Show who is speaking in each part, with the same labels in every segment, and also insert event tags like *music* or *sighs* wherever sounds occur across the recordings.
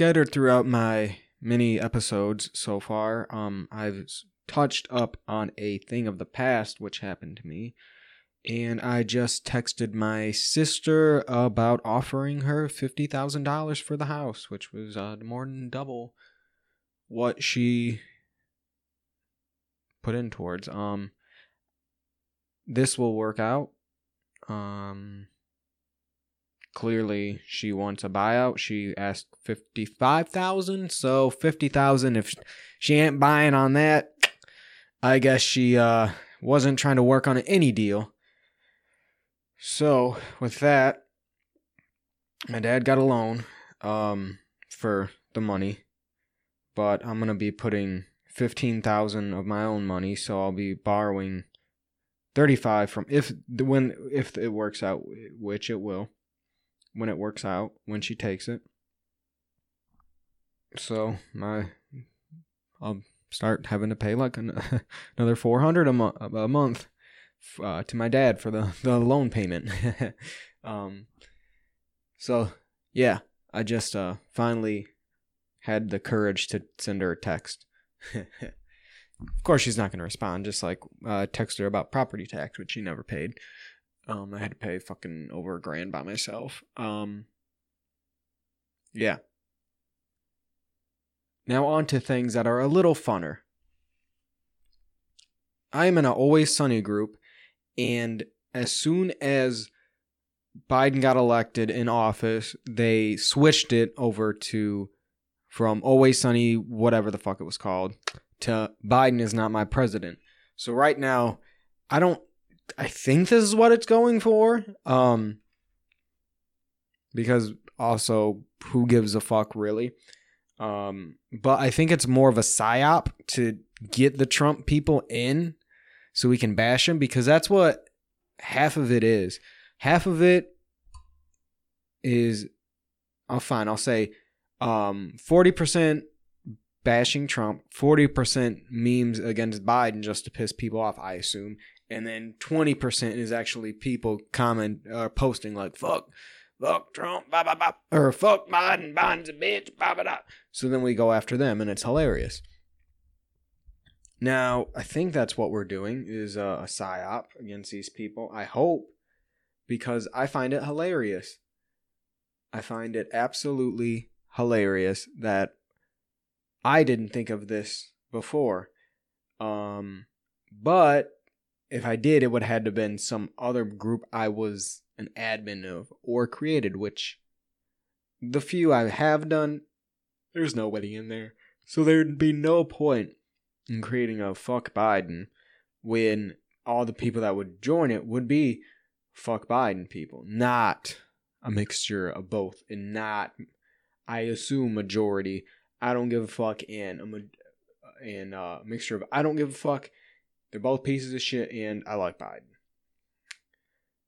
Speaker 1: scattered throughout my mini episodes so far, um, I've touched up on a thing of the past which happened to me, and I just texted my sister about offering her fifty thousand dollars for the house, which was uh, more than double what she put in towards. Um, this will work out. Um, clearly she wants a buyout. She asked fifty five thousand, so fifty thousand. If she ain't buying on that, I guess she uh wasn't trying to work on any deal. So with that, my dad got a loan um for the money, but I'm gonna be putting fifteen thousand of my own money, so I'll be borrowing thirty five from if when if it works out, which it will when it works out when she takes it. So my I'll start having to pay like an, *laughs* another four hundred a month a month uh, to my dad for the the loan payment. *laughs* um, so yeah, I just uh finally had the courage to send her a text. *laughs* of course, she's not gonna respond. Just like uh, text her about property tax, which she never paid. Um, I had to pay fucking over a grand by myself. Um, yeah. Now on to things that are a little funner. I am in an Always Sunny group, and as soon as Biden got elected in office, they switched it over to from Always Sunny, whatever the fuck it was called, to Biden is not my president. So right now, I don't I think this is what it's going for. Um because also who gives a fuck really? Um but I think it's more of a psyop to get the Trump people in so we can bash them because that's what half of it is. Half of it is oh fine, I'll say um 40% bashing Trump, 40% memes against Biden just to piss people off, I assume. And then 20% is actually people comment uh, posting like fuck fuck Trump, blah blah blah, or fuck Biden, Biden's a bitch, blah blah blah. So then we go after them, and it's hilarious. Now, I think that's what we're doing is uh, a psyop against these people. I hope, because I find it hilarious. I find it absolutely hilarious that I didn't think of this before. Um, but if I did, it would have had to been some other group I was an admin of or created, which the few I have done, there's nobody in there. So there'd be no point in creating a fuck Biden when all the people that would join it would be fuck Biden people, not a mixture of both, and not, I assume, majority. I don't give a fuck, and a and uh, mixture of I don't give a fuck. They're both pieces of shit, and I like Biden.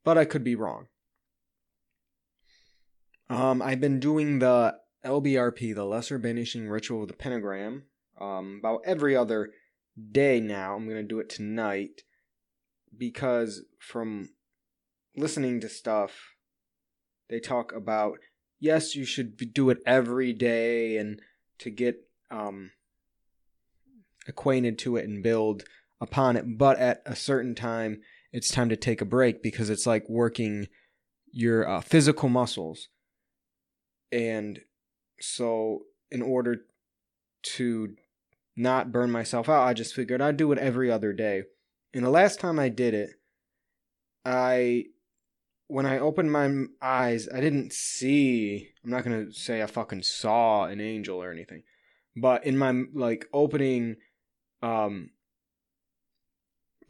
Speaker 1: But I could be wrong. Um, I've been doing the LBRP, the Lesser Banishing Ritual of the Pentagram, um, about every other day now. I'm gonna do it tonight because from listening to stuff, they talk about yes, you should do it every day and to get um acquainted to it and build upon it, but at a certain time, it's time to take a break because it's like working your uh, physical muscles. And so, in order to not burn myself out, I just figured I'd do it every other day. And the last time I did it, I when I opened my eyes, I didn't see. I'm not gonna say I fucking saw an angel or anything, but in my like opening, um,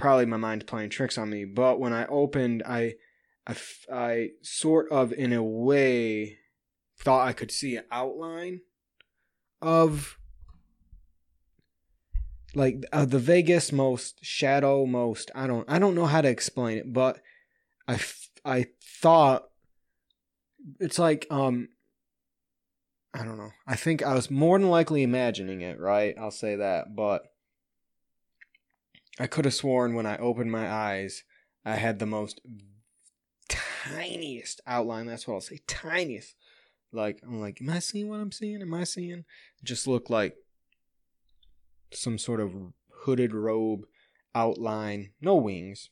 Speaker 1: probably my mind playing tricks on me. But when I opened, I, I, I sort of in a way thought I could see an outline of like uh, the vaguest most shadow most i don't i don't know how to explain it but i f- i thought it's like um i don't know i think i was more than likely imagining it right i'll say that but i could have sworn when i opened my eyes i had the most tiniest outline that's what i'll say tiniest Like I'm like, am I seeing what I'm seeing? Am I seeing? It just looked like some sort of hooded robe outline, no wings.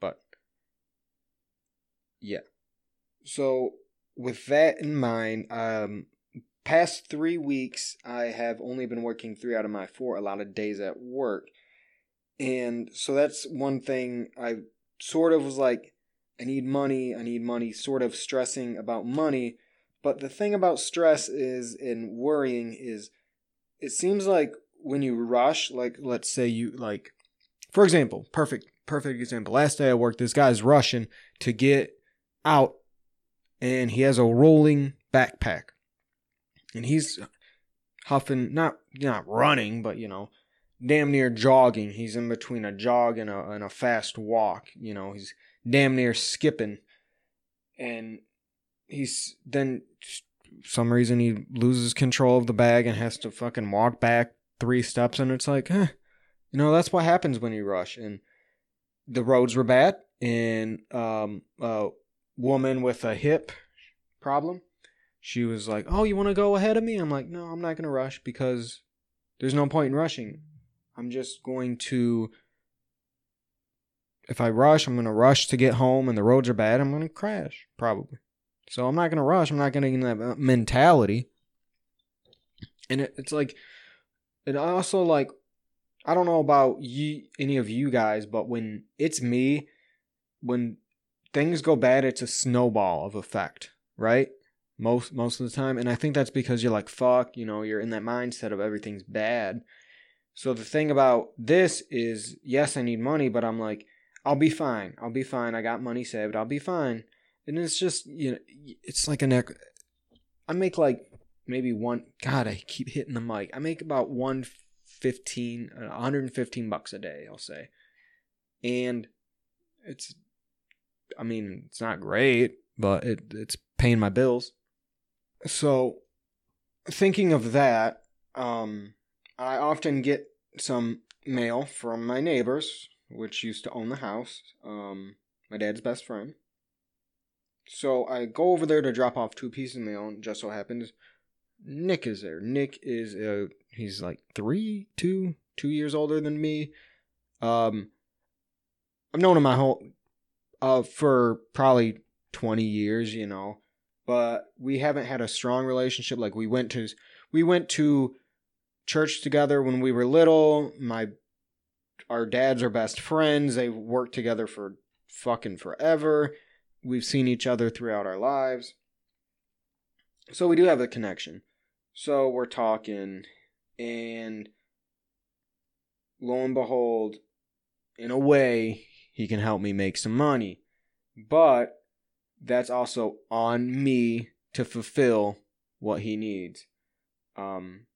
Speaker 1: But yeah. So with that in mind, um past 3 weeks I have only been working 3 out of my 4 a lot of days at work. And so that's one thing I sort of was like I need money, I need money, sort of stressing about money. But the thing about stress is and worrying is it seems like when you rush, like let's say you like for example, perfect perfect example. Last day I worked, this guy's rushing to get out and he has a rolling backpack. And he's huffing not not running, but you know, damn near jogging. He's in between a jog and a and a fast walk, you know, he's damn near skipping. And he's then some reason he loses control of the bag and has to fucking walk back three steps and it's like, eh, you know, that's what happens when you rush. And the roads were bad and um a woman with a hip problem, she was like, "Oh, you want to go ahead of me?" I'm like, "No, I'm not going to rush because there's no point in rushing. I'm just going to if I rush, I'm going to rush to get home and the roads are bad, I'm going to crash probably. So I'm not going to rush. I'm not going to get in that mentality. And it, it's like, I also like, I don't know about you, any of you guys, but when it's me, when things go bad, it's a snowball of effect, right? Most most of the time, and I think that's because you're like, fuck, you know, you're in that mindset of everything's bad. So the thing about this is, yes, I need money, but I'm like, I'll be fine. I'll be fine. I got money saved. I'll be fine. And it's just, you know, it's like a neck. I make like maybe one, God, I keep hitting the mic. I make about 115, 115 bucks a day, I'll say. And it's, I mean, it's not great, but it, it's paying my bills. So thinking of that, um, I often get some mail from my neighbors which used to own the house, um, my dad's best friend. So I go over there to drop off two pieces of mail, and just so happens Nick is there. Nick is uh, he's like three, two, two years older than me. Um, I've known him my whole uh for probably twenty years, you know, but we haven't had a strong relationship. Like we went to we went to church together when we were little. My our dads are best friends. They've worked together for fucking forever. We've seen each other throughout our lives. So we do have a connection. So we're talking, and lo and behold, in a way, he can help me make some money. But that's also on me to fulfill what he needs. Um,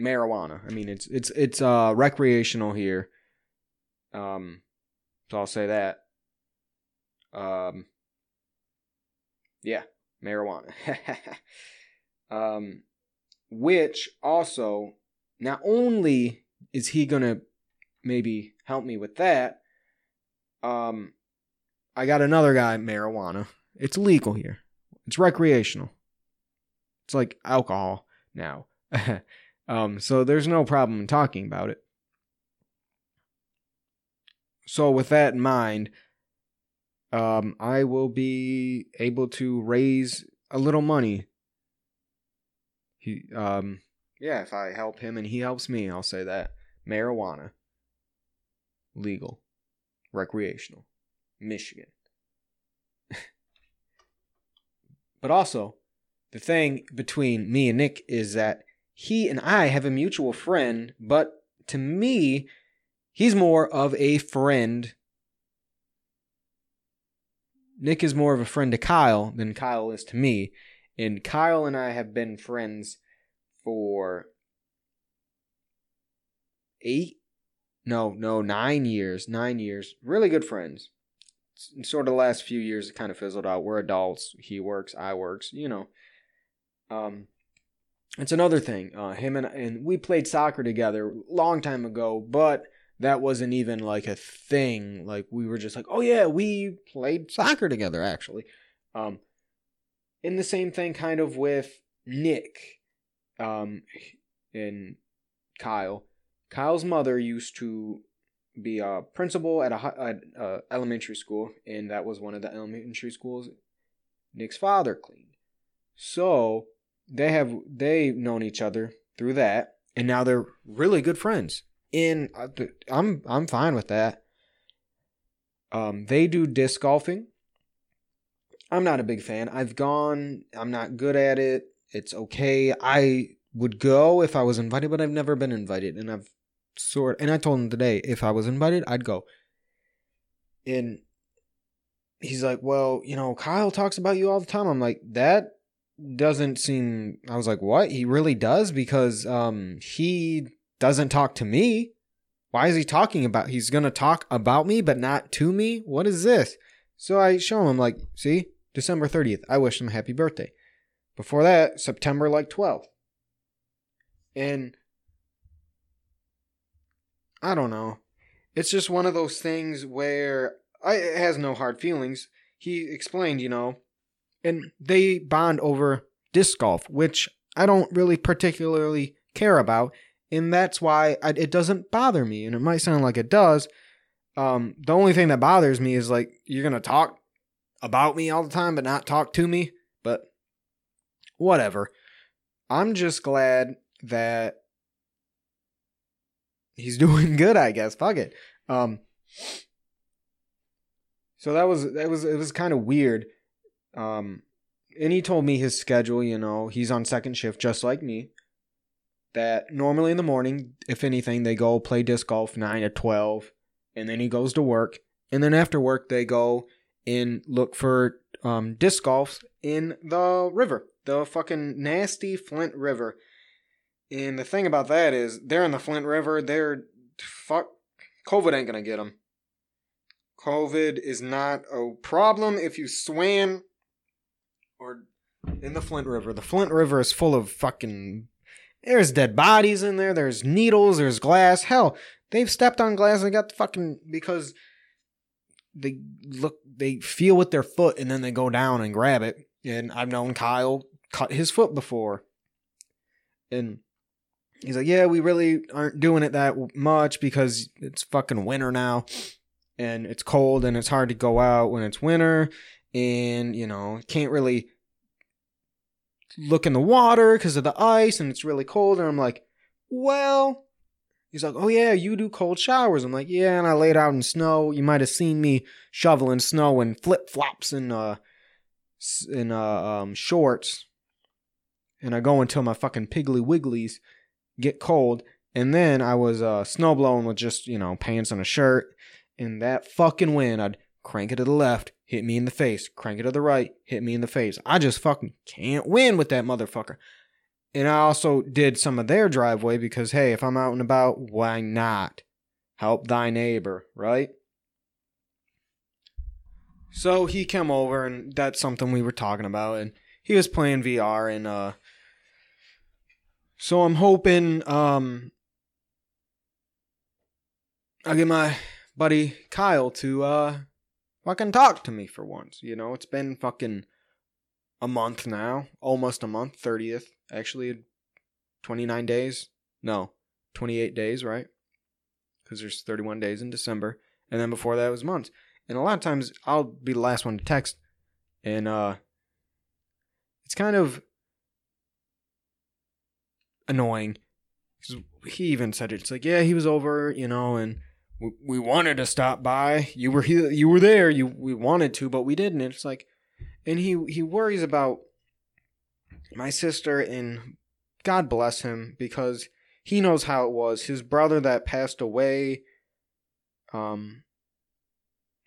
Speaker 1: marijuana. I mean, it's it's it's uh recreational here. Um, so I'll say that. Um, yeah, marijuana. *laughs* um, which also, not only is he gonna maybe help me with that, um, I got another guy marijuana. It's legal here. It's recreational. It's like alcohol now. *laughs* Um, so there's no problem in talking about it. So with that in mind, um, I will be able to raise a little money. He, um, yeah, if I help him and he helps me, I'll say that marijuana, legal, recreational, Michigan. *laughs* but also, the thing between me and Nick is that he and I have a mutual friend, but to me, he's more of a friend. Nick is more of a friend to Kyle than Kyle is to me. And Kyle and I have been friends for eight, no, no, nine years. Nine years. Really good friends. Sort of the last few years, it kind of fizzled out. We're adults. He works, I works, you know. Um, it's another thing. Uh, him and and we played soccer together long time ago, but that wasn't even like a thing. Like we were just like, oh yeah, we played soccer together actually. Um, in the same thing kind of with Nick um and Kyle. Kyle's mother used to be a principal at a, at a elementary school, and that was one of the elementary schools Nick's father cleaned. So they have they known each other through that, and now they're really good friends. And I'm I'm fine with that. Um, they do disc golfing. I'm not a big fan. I've gone. I'm not good at it. It's okay. I would go if I was invited, but I've never been invited, and I've sort. And I told him today if I was invited, I'd go. And he's like, "Well, you know, Kyle talks about you all the time." I'm like, "That doesn't seem." I was like, "What? He really does?" Because um, he doesn't talk to me. Why is he talking about? He's gonna talk about me, but not to me. What is this? So I show him like, see, December 30th. I wish him a happy birthday. Before that, September like 12th. And I don't know. It's just one of those things where I, it has no hard feelings. He explained, you know, and they bond over disc golf, which I don't really particularly care about, and that's why I, it doesn't bother me. And it might sound like it does. Um, the only thing that bothers me is like you're gonna talk about me all the time, but not talk to me. But whatever. I'm just glad that he's *laughs* doing good. I guess. Fuck it. Um. So that was that was it was kind of weird. Um, and he told me his schedule. You know, he's on second shift just like me. That normally in the morning, if anything, they go play disc golf nine to twelve, and then he goes to work, and then after work they go and look for um, disc golf in the river, the fucking nasty Flint River. And the thing about that is, they're in the Flint River. They're fuck. COVID ain't gonna get them. COVID is not a problem if you swam or in the Flint River. The Flint River is full of fucking. There's dead bodies in there. There's needles. There's glass. Hell, they've stepped on glass and got the fucking because they look they feel with their foot and then they go down and grab it. And I've known Kyle cut his foot before. And he's like, "Yeah, we really aren't doing it that much because it's fucking winter now." and it's cold and it's hard to go out when it's winter and you know can't really look in the water because of the ice and it's really cold and i'm like well he's like oh yeah you do cold showers. I'm like yeah and i laid out in snow. You might have seen me shoveling snow in flip-flops and uh in uh um shorts. And i go until my fucking piggly wigglies get cold and then i was uh snow blowing with just you know pants and a shirt And that fucking wind, I'd crank it to the left, hit me in the face, crank it to the right, hit me in the face. I just fucking can't win with that motherfucker. And I also did some of their driveway because, hey, if I'm out and about, why not? Help thy neighbor, right? So he came over, and that's something we were talking about, and he was playing VR, and uh, so I'm hoping um, I get my buddy Kyle to uh fucking talk to me for once. You know, it's been fucking a month now, almost a month, 30th, actually 29 days. No, 28 days, right? Cuz there's 31 days in December, and then before that was months. And a lot of times I'll be the last one to text and uh it's kind of annoying. Cause He even said it. It's like, yeah, he was over, you know, and we, wanted to stop by. You were here, you were there. You we wanted to, but we didn't. It's like, and he he worries about my sister, and God bless him because he knows how it was. His brother that passed away, um,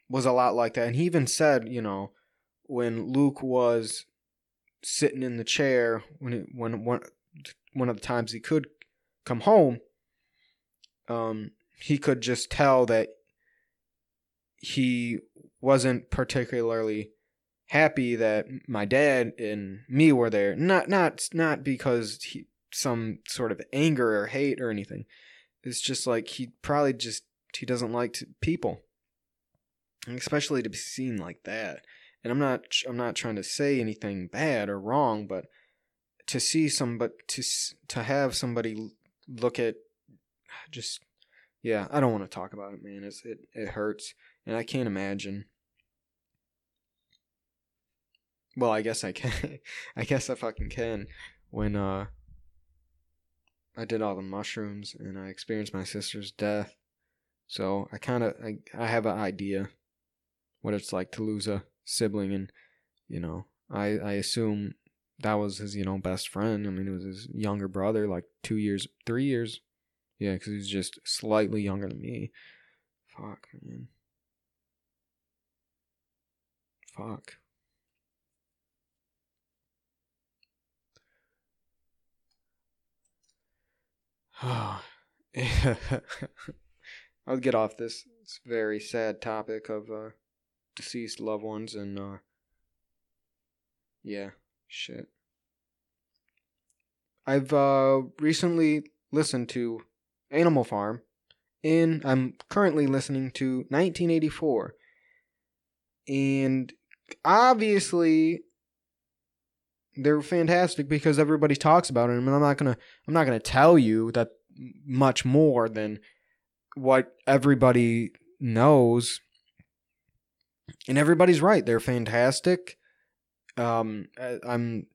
Speaker 1: was a lot like that, and he even said, you know, when Luke was sitting in the chair when it, when one one of the times he could come home, um, he could just tell that he wasn't particularly happy that my dad and me were there. Not not not because he some sort of anger or hate or anything. It's just like he probably just he doesn't like to, people, especially to be seen like that. and I'm not I'm not trying to say anything bad or wrong, but to see somebody to to have somebody look at just yeah, I don't want to talk about it, man. It's, it it hurts, and I can't imagine. Well, I guess I can. *laughs* I guess I fucking can. When uh, I did all the mushrooms and I experienced my sister's death, so I kind of I I have an idea what it's like to lose a sibling, and you know I I assume that was his you know best friend. I mean, it was his younger brother, like two years, three years. Yeah, because he's just slightly younger than me. Fuck, man. Fuck. *sighs* I'll get off this, this very sad topic of uh, deceased loved ones and uh, yeah, shit. I've uh, recently listened to Animal Farm, and I'm currently listening to 1984. And obviously, they're fantastic because everybody talks about it. Mean, I'm not gonna I'm not gonna tell you that much more than what everybody knows. And everybody's right. They're fantastic. Um, I'm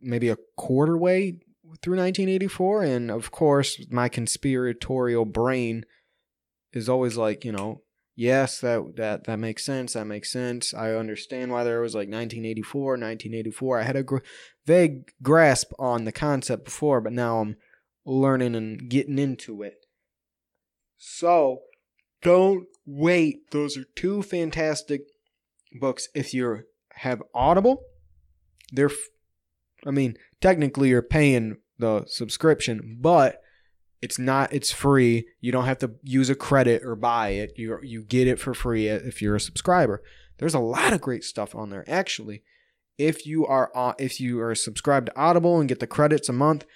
Speaker 1: maybe a quarter way through 1984 and of course my conspiratorial brain is always like you know yes that that that makes sense that makes sense. I understand why there was like 1984 1984 i had a gr- vague grasp on the concept before but now i'm learning and getting into it. So don't wait. Those are two fantastic books. If you have audible they're I mean, technically you're paying the subscription, but it's not it's free. You don't have to use a credit or buy it. You you get it for free if you're a subscriber. There's a lot of great stuff on there actually. If you are uh, if you are subscribed to Audible and get the credits a month,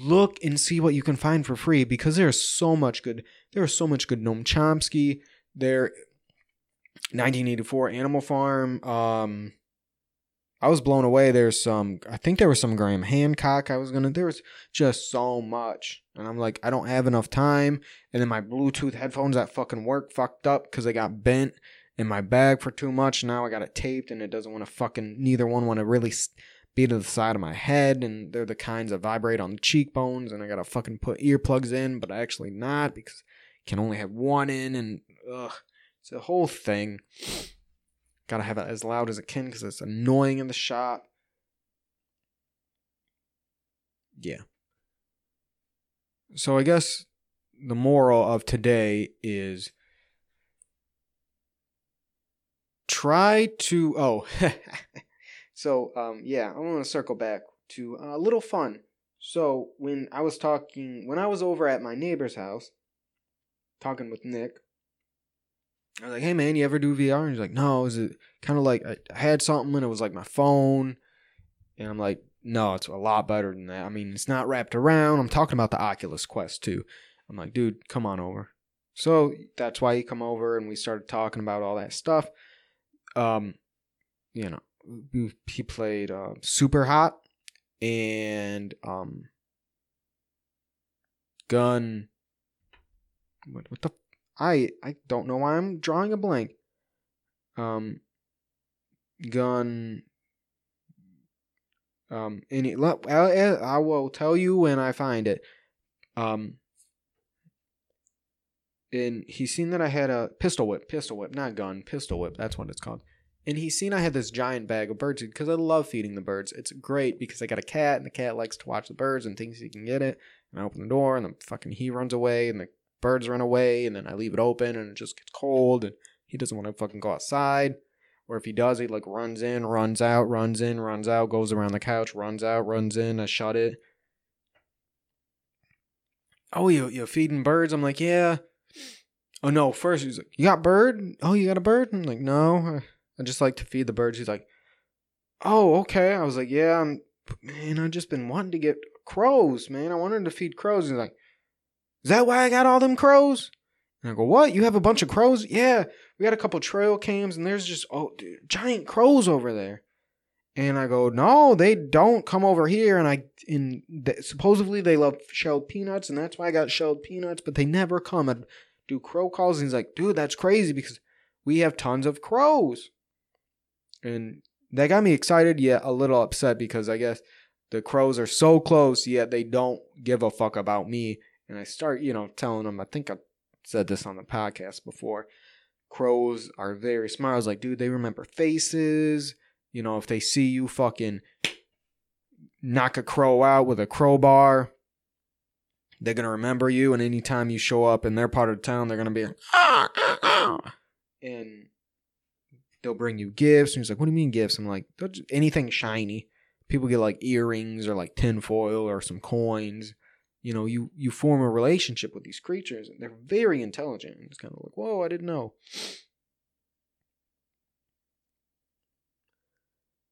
Speaker 1: look and see what you can find for free because there's so much good. There's so much good Noam Chomsky. There 1984 Animal Farm um I was blown away. There's some, I think there was some Graham Hancock. I was gonna. There was just so much, and I'm like, I don't have enough time. And then my Bluetooth headphones that fucking work fucked up because they got bent in my bag for too much. Now I got it taped, and it doesn't want to fucking. Neither one want to really be to the side of my head, and they're the kinds that vibrate on the cheekbones, and I gotta fucking put earplugs in, but I actually not because I can only have one in, and ugh, it's a whole thing. Gotta have it as loud as it can because it's annoying in the shop. Yeah. So I guess the moral of today is try to oh *laughs* so um yeah i want to circle back to a little fun so when i was talking when i was over at my neighbor's house talking with nick I was like, hey man, you ever do VR? And he's like, no, is it kind of like I had something and it was like my phone. And I'm like, no, it's a lot better than that. I mean, it's not wrapped around. I'm talking about the Oculus Quest 2. I'm like, dude, come on over. So that's why he come over and we started talking about all that stuff. Um, you know, he played uh, Super Hot and um, Gun. What, what the I I don't know why I'm drawing a blank. Um, gun. Um, any I, I will tell you when I find it. Um, and he's seen that I had a pistol whip, pistol whip, not gun, pistol whip. That's what it's called. And he's seen I had this giant bag of birds because I love feeding the birds. It's great because I got a cat and the cat likes to watch the birds and thinks he can get it. And I open the door and the fucking he runs away and the birds run away and then I leave it open and it just gets cold and he doesn't want to fucking go outside. Or if he does, he like runs in, runs out, runs in, runs out, goes around the couch, runs out, runs in. I shut it. Oh, you you feeding birds? I'm like, yeah. Oh no, first he's like, you got bird? Oh, you got a bird? I'm like, no, I just like to feed the birds. He's like, oh, okay. I was like, yeah, I'm, man, I've just been wanting to get crows, man. I wanted to feed crows. He's like, is that why I got all them crows? And I go, what? You have a bunch of crows? Yeah, we got a couple trail cams, and there's just oh, dude, giant crows over there. And I go, no, they don't come over here. And I, in supposedly they love shelled peanuts, and that's why I got shelled peanuts. But they never come. I do crow calls, and he's like, dude, that's crazy because we have tons of crows. And that got me excited, yet a little upset because I guess the crows are so close, yet they don't give a fuck about me. And I start, you know, telling them, I think I said this on the podcast before. Crows are very smart. I was like, dude, they remember faces. You know, if they see you fucking knock a crow out with a crowbar, they're gonna remember you. And anytime you show up in their part of the town, they're gonna be ah, ah, ah. and they'll bring you gifts. And he's like, what do you mean gifts? I'm like, anything shiny. People get like earrings or like tinfoil or some coins you know, you you form a relationship with these creatures, and they're very intelligent. It's kind of like, whoa, I didn't know.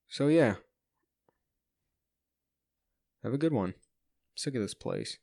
Speaker 1: So yeah, have a good one. I'm sick of this place.